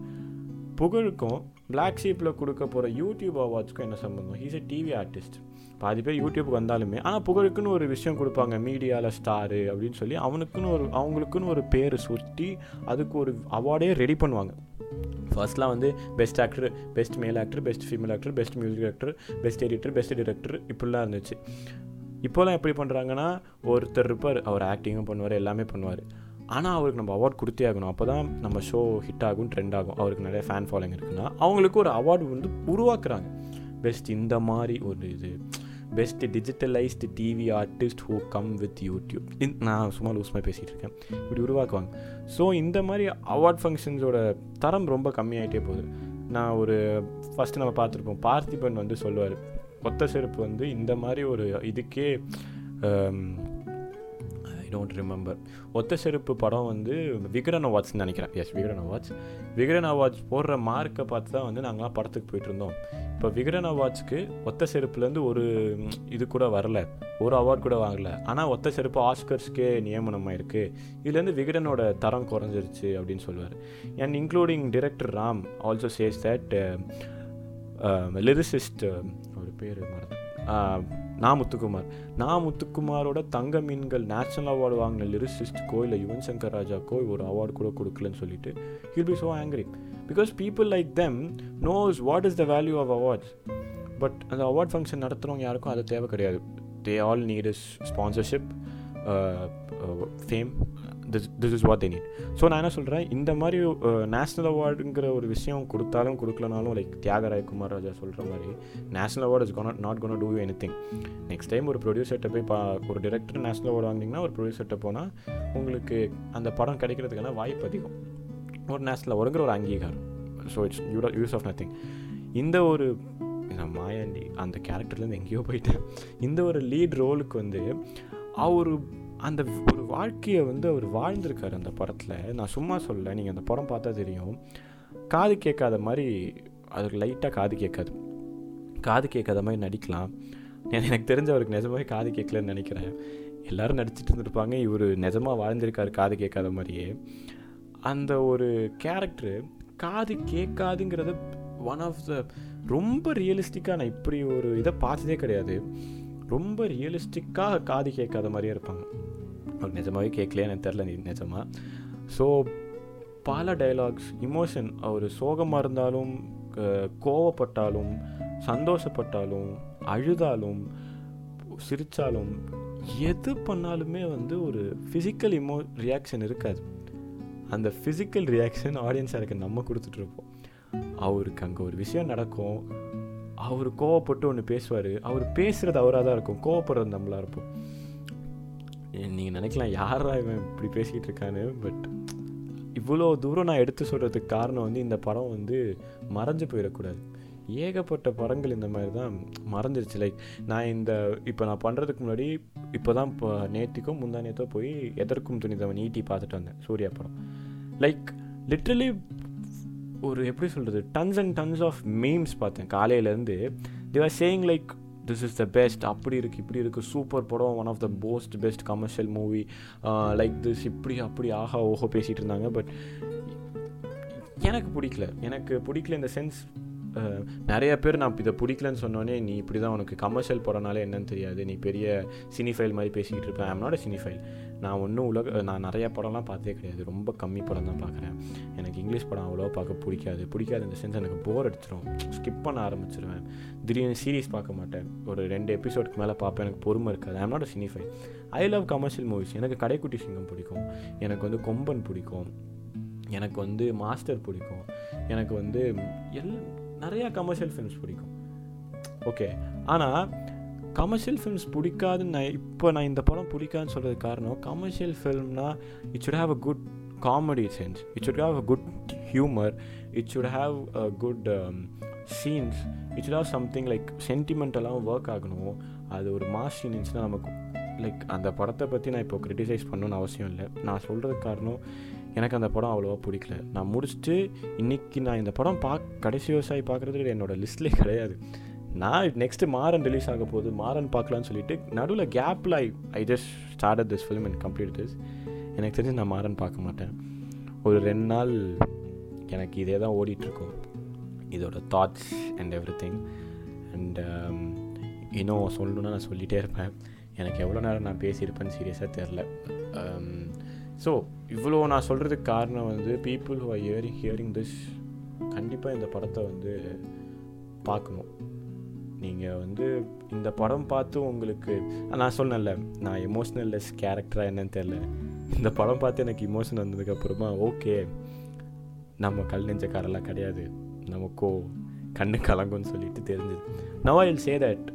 புகழுக்கும் பிளாக் ஷீப்பில் கொடுக்க போகிற யூடியூப் அவார்ட்ஸ்க்கும் என்ன சம்மந்தம் ஹீஸ் எ டிவி ஆர்டிஸ்ட் பாதி பேர் யூடியூப் வந்தாலுமே ஆனால் புகழுக்குன்னு ஒரு விஷயம் கொடுப்பாங்க. மீடியாவில் ஸ்டாரு அப்படின்னு சொல்லி அவனுக்குன்னு ஒரு அவங்களுக்குன்னு ஒரு பேர் சுற்றி அதுக்கு ஒரு அவார்டே ரெடி பண்ணுவாங்க. ஃபர்ஸ்ட்லாம் வந்து best actor best male actor best female actor best music actor best editor best director இப்படிலாம் இருந்துச்சு. இப்போலாம் எப்படி பண்ணுறாங்கன்னா ஒருத்தர் இருப்பார் அவர் ஆக்டிங்கும் பண்ணுவார் எல்லாமே பண்ணுவார். ஆனால் அவருக்கு நம்ம அவார்ட் கொடுத்தே ஆகணும். அப்போ தான் நம்ம ஷோ ஹிட் ஆகும் ட்ரெண்ட் ஆகும். அவருக்கு நிறைய ஃபேன் ஃபாலோயிங் இருக்குன்னா அவங்களுக்கு ஒரு அவார்டு வந்து உருவாக்குறாங்க. பெஸ்ட் இந்த மாதிரி ஒரு இது. Best digitalised TV artist who come with YouTube நான் சும்மா லூஸ்மாக பேசிகிட்டு இருக்கேன். இப்படி உருவாக்குவாங்க. ஸோ இந்த மாதிரி அவார்ட் ஃபங்க்ஷன்ஸோட தரம் ரொம்ப கம்மியாகிட்டே போகுது. நான் ஒரு ஃபஸ்ட்டு நம்ம பார்த்துருப்போம். பார்த்திபன் வந்து சொல்லுவார் கொத்த செருப்பு வந்து இந்த மாதிரி ஒரு இதுக்கே டோன்ட் ரிமெம்பர் ஒத்த செருப்பு படம் வந்து விகரன் அவார்ட்ஸ்னு நினைக்கிறேன். Yes Vikatan awards. Vikatan awards போடுற மார்க்கை பார்த்து தான் வந்து நாங்களாம் படத்துக்கு போயிட்டு இருந்தோம். இப்போ விகரன் அவார்ட்ஸ்க்கு ஒத்த செருப்புலேருந்து ஒரு இது கூட வரல. ஒரு அவார்ட் கூட வாங்கல. ஆனால் ஒத்த செருப்பு ஆஸ்கர்ஸ்க்கே நியமனமாக இருக்குது இதுலேருந்து விகடனோட தரம் குறைஞ்சிருச்சு அப்படின்னு சொல்லுவார். And including director Ram also says that lyricist ஒரு பேர் மறந்து uh, நா முத்துக்குமார் நா முத்துக்குமாரோட தங்க மீன்கள் நேஷனல் அவார்டு வாங்கின லிரிசிஸ்ட்கோ இல்லை யுவன் சங்கர் ராஜாக்கோ ஒரு அவார்டு கூட கொடுக்கலன்னு சொல்லிட்டு he'll be so angry because people like them knows what is the value of awards but அந்த அவார்ட் ஃபங்க்ஷன் நடத்துகிறவங்க யாருக்கும் அது தேவை கிடையாது. They all need is sponsorship fame this this is what they need so நான் என்ன சொல்கிறேன் இந்த மாதிரி நேஷ்னல் அவார்டுங்கிற ஒரு விஷயம் கொடுத்தாலும் கொடுக்கலனாலும் லைக் தியாகராய குமார் ராஜா சொல்கிற மாதிரி national award is gonna not gonna do anything next time ஒரு ப்ரொடியூசர்கிட்ட போய் பா ஒரு டேரக்டர் நேஷ்னல் அவார்டு வாங்கினீங்கன்னா ஒரு ப்ரொடியூசர்கிட்ட போனால் உங்களுக்கு அந்த படம் கிடைக்கிறதுக்கான வாய்ப்பு அதிகம். ஒரு நேஷ்னல் அவார்டுங்கிற ஒரு அங்கீகாரம். So it's you use of nothing இந்த ஒரு நான் மாயாண்டி அந்த கேரக்டர்லேருந்து எங்கேயோ போயிட்டேன். இந்த ஒரு லீட் ரோலுக்கு வந்து அவர் அந்த ஒரு வாழ்க்கையை வந்து அவர் வாழ்ந்திருக்கார் அந்த படத்தில். நான் சும்மா சொல்ல நீங்கள் அந்த படம் பார்த்தா தெரியும். காது கேட்காத மாதிரி அதுக்கு லைட்டாக காது கேட்காது. காது கேட்காத மாதிரி நடிக்கலாம். எனக்கு தெரிஞ்ச அவருக்கு நிஜமாவே காது கேட்கலன்னு நினைக்கிறேன். எல்லோரும் நடிச்சிட்டு இருந்திருப்பாங்க. இவர் நிஜமாக வாழ்ந்திருக்காரு காது கேட்காத மாதிரியே அந்த ஒரு கேரக்டரு காது கேட்காதுங்கிறத ஒன் ஆஃப் த ரொம்ப ரியலிஸ்டிக்காக நான் இப்படி ஒரு இதை பார்த்ததே கிடையாது. ரொம்ப ரியலிஸ்டிக்காக காது கேட்காத மாதிரியே இருப்பாங்க. அவர் நிஜமாகவே கேட்கலையே எனக்கு தெரில நிஜமாக ஸோ பல டைலாக்ஸ் இமோஷன் அவர் சோகமாக இருந்தாலும் கோவப்பட்டாலும் சந்தோஷப்பட்டாலும் அழுதாலும் சிரித்தாலும் எது பண்ணாலுமே வந்து ஒரு ஃபிசிக்கல் இமோ ரியாக்ஷன் இருக்காது. அந்த ஃபிசிக்கல் ரியாக்ஷன் ஆடியன்ஸாக இருக்க நம்ம கொடுத்துட்ருப்போம் அவருக்கு அங்கே ஒரு விஷயம் நடக்கும். அவர் கோவப்பட்டு ஒன்று பேசுவார். அவர் பேசுகிறது அவராக தான் இருக்கும். கோவப்படுறது நம்மளாக இருப்போம். நீங்கள் நினைக்கலாம் யாரா இவன் இப்படி பேசிக்கிட்டு இருக்கான்னு பட் இவ்வளோ தூரம் நான் எடுத்து சொல்கிறதுக்கு காரணம் வந்து இந்த படம் வந்து மறைஞ்சு போயிடக்கூடாது. ஏகப்பட்ட படங்கள் இந்த மாதிரி தான் மறைஞ்சிருச்சு. லைக் நான் இந்த இப்போ நான் பண்ணுறதுக்கு முன்னாடி இப்போ தான் இப்போ நேற்றுக்கும் முந்தா நேற்றோ போய் எதற்கும் துணிதவன் ஈட்டி பார்த்துட்டு வந்தேன் சூர்யா படம். லைக் லிட்ரலி ஒரு எப்படி சொல்கிறது tons and tons of memes பார்த்தேன். காலையிலேருந்து they're saying like this is the best அப்படி இருக்குது இப்படி இருக்குது சூப்பர் படம் one of the most best commercial movie like this இப்படி அப்படி ஆஹா ஓஹோ பேசிகிட்டு இருந்தாங்க. பட் எனக்கு பிடிக்கல. எனக்கு பிடிக்கல இந்த சென்ஸ் uh, நிறைய பேர் நான் இதை பிடிக்கலன்னு சொன்னோன்னே நீ இப்படி தான் உனக்கு கமர்ஷியல் படம்னாலே என்னன்னு தெரியாது. நீ பெரிய சினிஃபைல் மாதிரி பேசிக்கிட்டு இருப்பேன் ஐம் நாட் சினிஃபைல் நான் ஒன்றும் உலக நான் நிறைய படம்லாம் பார்த்தே கிடையாது. ரொம்ப கம்மி படம் தான் பார்க்குறேன். எனக்கு இங்கிலீஷ் படம் அவ்வளோவா பார்க்க பிடிக்காது. பிடிக்காது இந்த சென்ஸ் எனக்கு போர் அடிச்சிடும் ஸ்கிப் பண்ண ஆரம்பிச்சிருவேன். திடீர்னு சீரீஸ் பார்க்க மாட்டேன். ஒரு ரெண்டு எபிசோடுக்கு மேலே பார்ப்பேன். எனக்கு பொறுமை இருக்காது. I'm not cinephile I love commercial movies எனக்கு கடைக்குட்டி சிங்கம் பிடிக்கும். எனக்கு வந்து கொம்பன் பிடிக்கும். எனக்கு வந்து மாஸ்டர் பிடிக்கும். எனக்கு வந்து எல் நிறையா கமர்ஷியல் ஃபிலிம்ஸ் பிடிக்கும். ஓகே ஆனால் கமர்ஷியல் ஃபிலிம்ஸ் பிடிக்காதுன்னு நான் இப்போ நான் இந்த படம் பிடிக்காதுன்னு சொல்கிறது காரணம் commercial ஃபில்ம்னா it should have a good comedy sense it should have a good humour it should have a good scenes it should have something like சென்டிமெண்டெல்லாம் work ஆகணும். அது ஒரு மாஸ் சீன் இருந்துச்சுன்னா நமக்கு லைக் அந்த படத்தை பற்றி நான் இப்போ க்ரிட்டிசைஸ் பண்ணணும்னு அவசியம் இல்லை. நான் சொல்கிறதுக்கு காரணம் எனக்கு அந்த படம் அவ்வளோவா பிடிக்கல. நான் முடிச்சுட்டு இன்றைக்கி நான் இந்த படம் பார்க்க கடைசி விவசாயி பார்க்குறது என்னோடய லிஸ்ட்லேயே கிடையாது. நான் நெக்ஸ்ட்டு மாறன் ரிலீஸ் ஆக போகுது. மாறன் பார்க்கலான்னு சொல்லிட்டு நடுவில் கேப்பில் I I just start this film and complete this எனக்கு தெரிஞ்சு நான் மாறன் பார்க்க மாட்டேன். ஒரு ரெண்டு நாள் எனக்கு இதே தான் ஓடிட்டுருக்கும். இதோட thoughts and everything and இன்னும் சொல்லணுன்னா நான் சொல்லிகிட்டே இருப்பேன். எனக்கு எவ்வளோ நேரம் நான் பேசியிருப்பேன்னு சீரியஸாக தெரில ஸோ இவ்வளோ நான் சொல்கிறதுக்கு காரணம் வந்து people who are hearing hearing this கண்டிப்பாக இந்த படத்தை வந்து பார்க்கணும். நீங்கள் வந்து இந்த படம் பார்த்து உங்களுக்கு நான் சொன்னேன்ல நான் எமோஷ்னல் லெஸ் கேரக்டராக என்னன்னு தெரில இந்த படம் பார்த்து எனக்கு இமோஷன் வந்ததுக்கப்புறமா ஓகே நம்ம கல் நெஞ்சக்காரெல்லாம் கிடையாது. நமக்கோ கண்ணு கலங்கும்னு சொல்லிட்டு தெரிஞ்சது. Now I will say that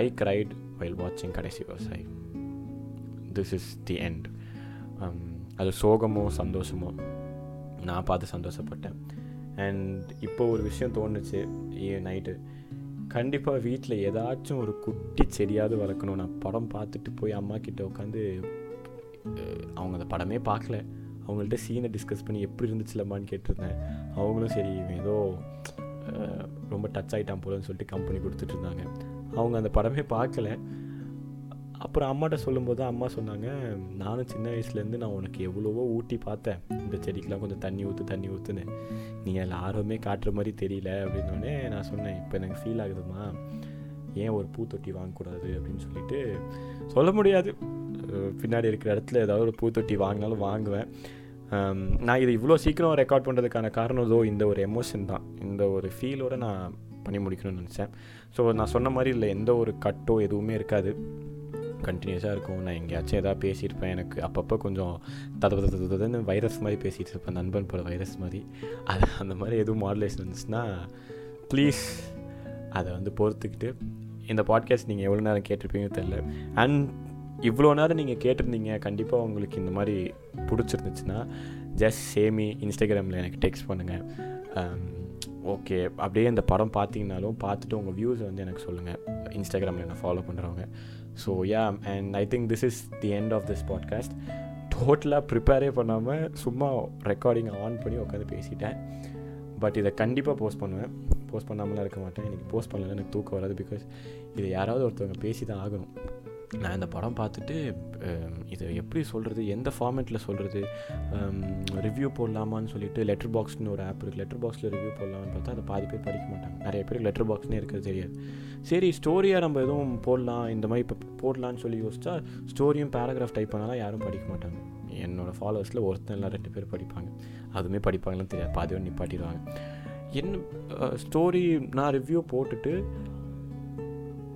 I cried while வாட்சிங் கடைசி விவசாயி. திஸ் இஸ் தி எண்ட் அது சோகமோ சந்தோஷமோ நான் பார்த்து சந்தோஷப்பட்டேன். அண்ட் இப்போ ஒரு விஷயம் தோணுச்சு நைட்டு கண்டிப்பாக வீட்டில் ஏதாச்சும் ஒரு குட்டி செடியாவது வளர்க்கணும். நான் படம் பார்த்துட்டு போய் அம்மா கிட்ட உட்காந்து அவங்க அந்த படமே பார்க்கல. அவங்கள்ட்ட சீனை டிஸ்கஸ் பண்ணி எப்படி இருந்துச்சுலம்மான்னு கேட்டிருந்தேன். அவங்களும் சரி ஏதோ ரொம்ப டச் ஆகிட்டான் போலன்னு சொல்லிட்டு கம்பெனி கொடுத்துட்டு இருந்தாங்க. அவங்க அந்த படமே பார்க்கல. அப்புறம் அம்மாட்ட சொல்லும்போது அம்மா சொன்னாங்க நானும் சின்ன வயசுலேருந்து நான் உனக்கு எவ்வளவோ ஊட்டி பார்த்தேன். இந்த செடிக்கெலாம் கொஞ்சம் தண்ணி ஊற்று தண்ணி ஊற்றுன்னு நீ அதில் ஆர்வமே காட்டுற மாதிரி தெரியல. அப்படின்னோடனே நான் சொன்னேன் இப்போ எனக்கு ஃபீல் ஆகுதுமா ஏன் ஒரு பூத்தொட்டி வாங்கக்கூடாது? அப்படின்னு சொல்லிட்டு சொல்ல முடியாது. பின்னாடி இருக்கிற இடத்துல ஏதாவது ஒரு பூத்தொட்டி வாங்கினாலும் வாங்குவேன். நான் இதை இவ்வளோ சீக்கிரம் ரெக்கார்ட் பண்ணுறதுக்கான காரணம் ஏதோ இந்த ஒரு எமோஷன் தான். இந்த ஒரு ஃபீலோடு நான் பண்ணி முடிக்கணும்னு நினச்சேன். ஸோ நான் சொன்ன மாதிரி இல்லை எந்த ஒரு கட்டோ எதுவுமே இருக்காது. கண்டினியூஸாக இருக்கும். நான் எங்கேயாச்சும் எதாவது பேசியிருப்பேன். எனக்கு அப்பப்போ கொஞ்சம் தத ததுன்னு வைரஸ் மாதிரி பேசிகிட்டு இருப்பேன். நண்பன் போகிற வைரஸ் மாதிரி. அது அந்த மாதிரி எதுவும் மாடுலேஷன் இருந்துச்சுன்னா ப்ளீஸ் அதை வந்து பொறுத்துக்கிட்டு இந்த பாட்காஸ்ட் நீங்கள் எவ்வளோ நேரம் கேட்டிருப்பீங்கன்னு தெரில அண்ட் இவ்வளோ நேரம் நீங்கள் கேட்டிருந்தீங்க. கண்டிப்பாக உங்களுக்கு இந்த மாதிரி பிடிச்சிருந்துச்சுன்னா ஜஸ்ட் சேமி இன்ஸ்டாகிராமில் எனக்கு டெக்ஸ்ட் பண்ணுங்கள் ஓகே um, அப்படியே இந்த படம் பார்த்தீங்கனாலும் பார்த்துட்டு உங்கள் வியூஸை வந்து எனக்கு சொல்லுங்கள் இன்ஸ்டாகிராமில் என்ன ஃபாலோ பண்ணுறவங்க so yeah and I think this is the end of this podcast டோட்டலாக ப்ரிப்பேரே பண்ணாமல் சும்மா ரெக்கார்டிங் ஆன் பண்ணி உட்காந்து பேசிட்டேன். பட் இதை கண்டிப்பாக போஸ்ட் பண்ணுவேன். போஸ்ட் பண்ணாமலாம் இருக்க மாட்டேன். எனக்கு போஸ்ட் பண்ணலன்னா எனக்கு தூக்கம் வராது பிகாஸ் இதை யாராவது ஒருத்தவங்க பேசி தான் ஆகணும். நான் இந்த படம் பார்த்துட்டு இதை எப்படி சொல்கிறது எந்த ஃபார்மேட்டில் சொல்கிறது ரிவ்யூ போடலாமான்னு சொல்லிட்டு லெட்டர் பாக்ஸ்னு ஒரு ஆப் இருக்குது லெட்டர் பாக்ஸில் ரிவ்யூ போடலாம்னு பார்த்தா அதை பாதி பேர் படிக்க மாட்டாங்க. நிறைய பேர் லெட்டர் பாக்ஸ்னே இருக்கிறது தெரியாது. சரி ஸ்டோரியாக நம்ம எதுவும் போடலாம் இந்த மாதிரி இப்போ போடலான்னு சொல்லி யோசிச்சா ஸ்டோரியும் பேராகிராஃப் டைப் பண்ணாலும் யாரும் படிக்க மாட்டாங்க. என்னோடய ஃபாலோவர்ஸில் ஒருத்தன் ரெண்டு பேர் படிப்பாங்க. அதுவுமே படிப்பாங்கன்னு தெரியாது. பாதி ஒன்று நிப்பாட்டிடுவாங்க. என்ன ஸ்டோரி நான் ரிவ்யூ போட்டுட்டு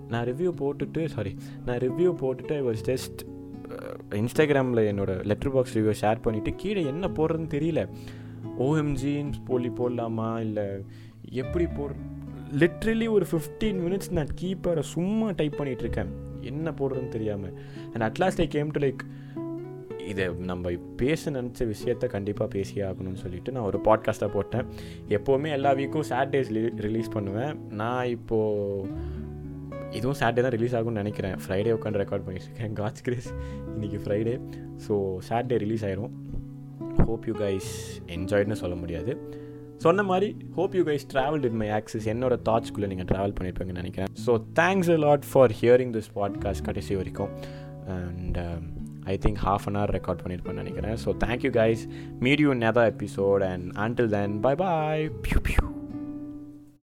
நான் ரிவ்யூ போட்டுட்டு சாரி நான் ரிவ்யூ போட்டுட்டு ஐ வாஸ் ஜஸ்ட் இன்ஸ்டாகிராமில் என்னோடய லெட்டர் பாக்ஸ் ரிவ்யூ ஷேர் பண்ணிவிட்டு கீழே என்ன போடுறதுன்னு தெரியல. ஓஎம்ஜின்னு போலி போடலாமா? இல்லை எப்படி போடுற லிட்ரலி ஒரு ஃபிஃப்டீன் மினிட்ஸ் நான் கீப்பரை சும்மா டைப் பண்ணிகிட்டு இருக்கேன். என்ன போடுறதுன்னு தெரியாமல் and at last I came to like இதை நம்ம பேச நினச்ச விஷயத்த கண்டிப்பாக பேசியே ஆகணும்னு சொல்லிட்டு நான் ஒரு பாட்காஸ்ட்டாக போட்டேன். எப்போவுமே எல்லா வீக்கும் சாட்டர்டேஸ் ரிலீஸ் பண்ணுவேன். நான் இப்போது இதுவும் சாட்டர்டே தான் ரிலீஸ் ஆகும்னு நினைக்கிறேன். ஃப்ரைடே உட்காந்து ரெக்கார்ட் பண்ணிட்டுருக்கேன். காட்ஸ் கிரேஸ் இன்றைக்கி ஃப்ரைடே ஸோ சாட்டர்டே ரிலீஸ் ஆயிரும். ஹோப் யூ கைஸ் என்ஜாய்டுன்னு சொல்ல முடியாது. சொன்ன மாதிரி hope you guys travel in my access என்னோட தாட்ஸ்குள்ளே நீங்கள் ட்ராவல் பண்ணியிருப்பீங்கன்னு நினைக்கிறேன். So thanks a lot for hearing this podcast கடைசி வரைக்கும். And I think half an hour record பண்ணியிருப்பேன்னு நினைக்கிறேன். So thank you guys meet you another episode and until then bye bye PU PU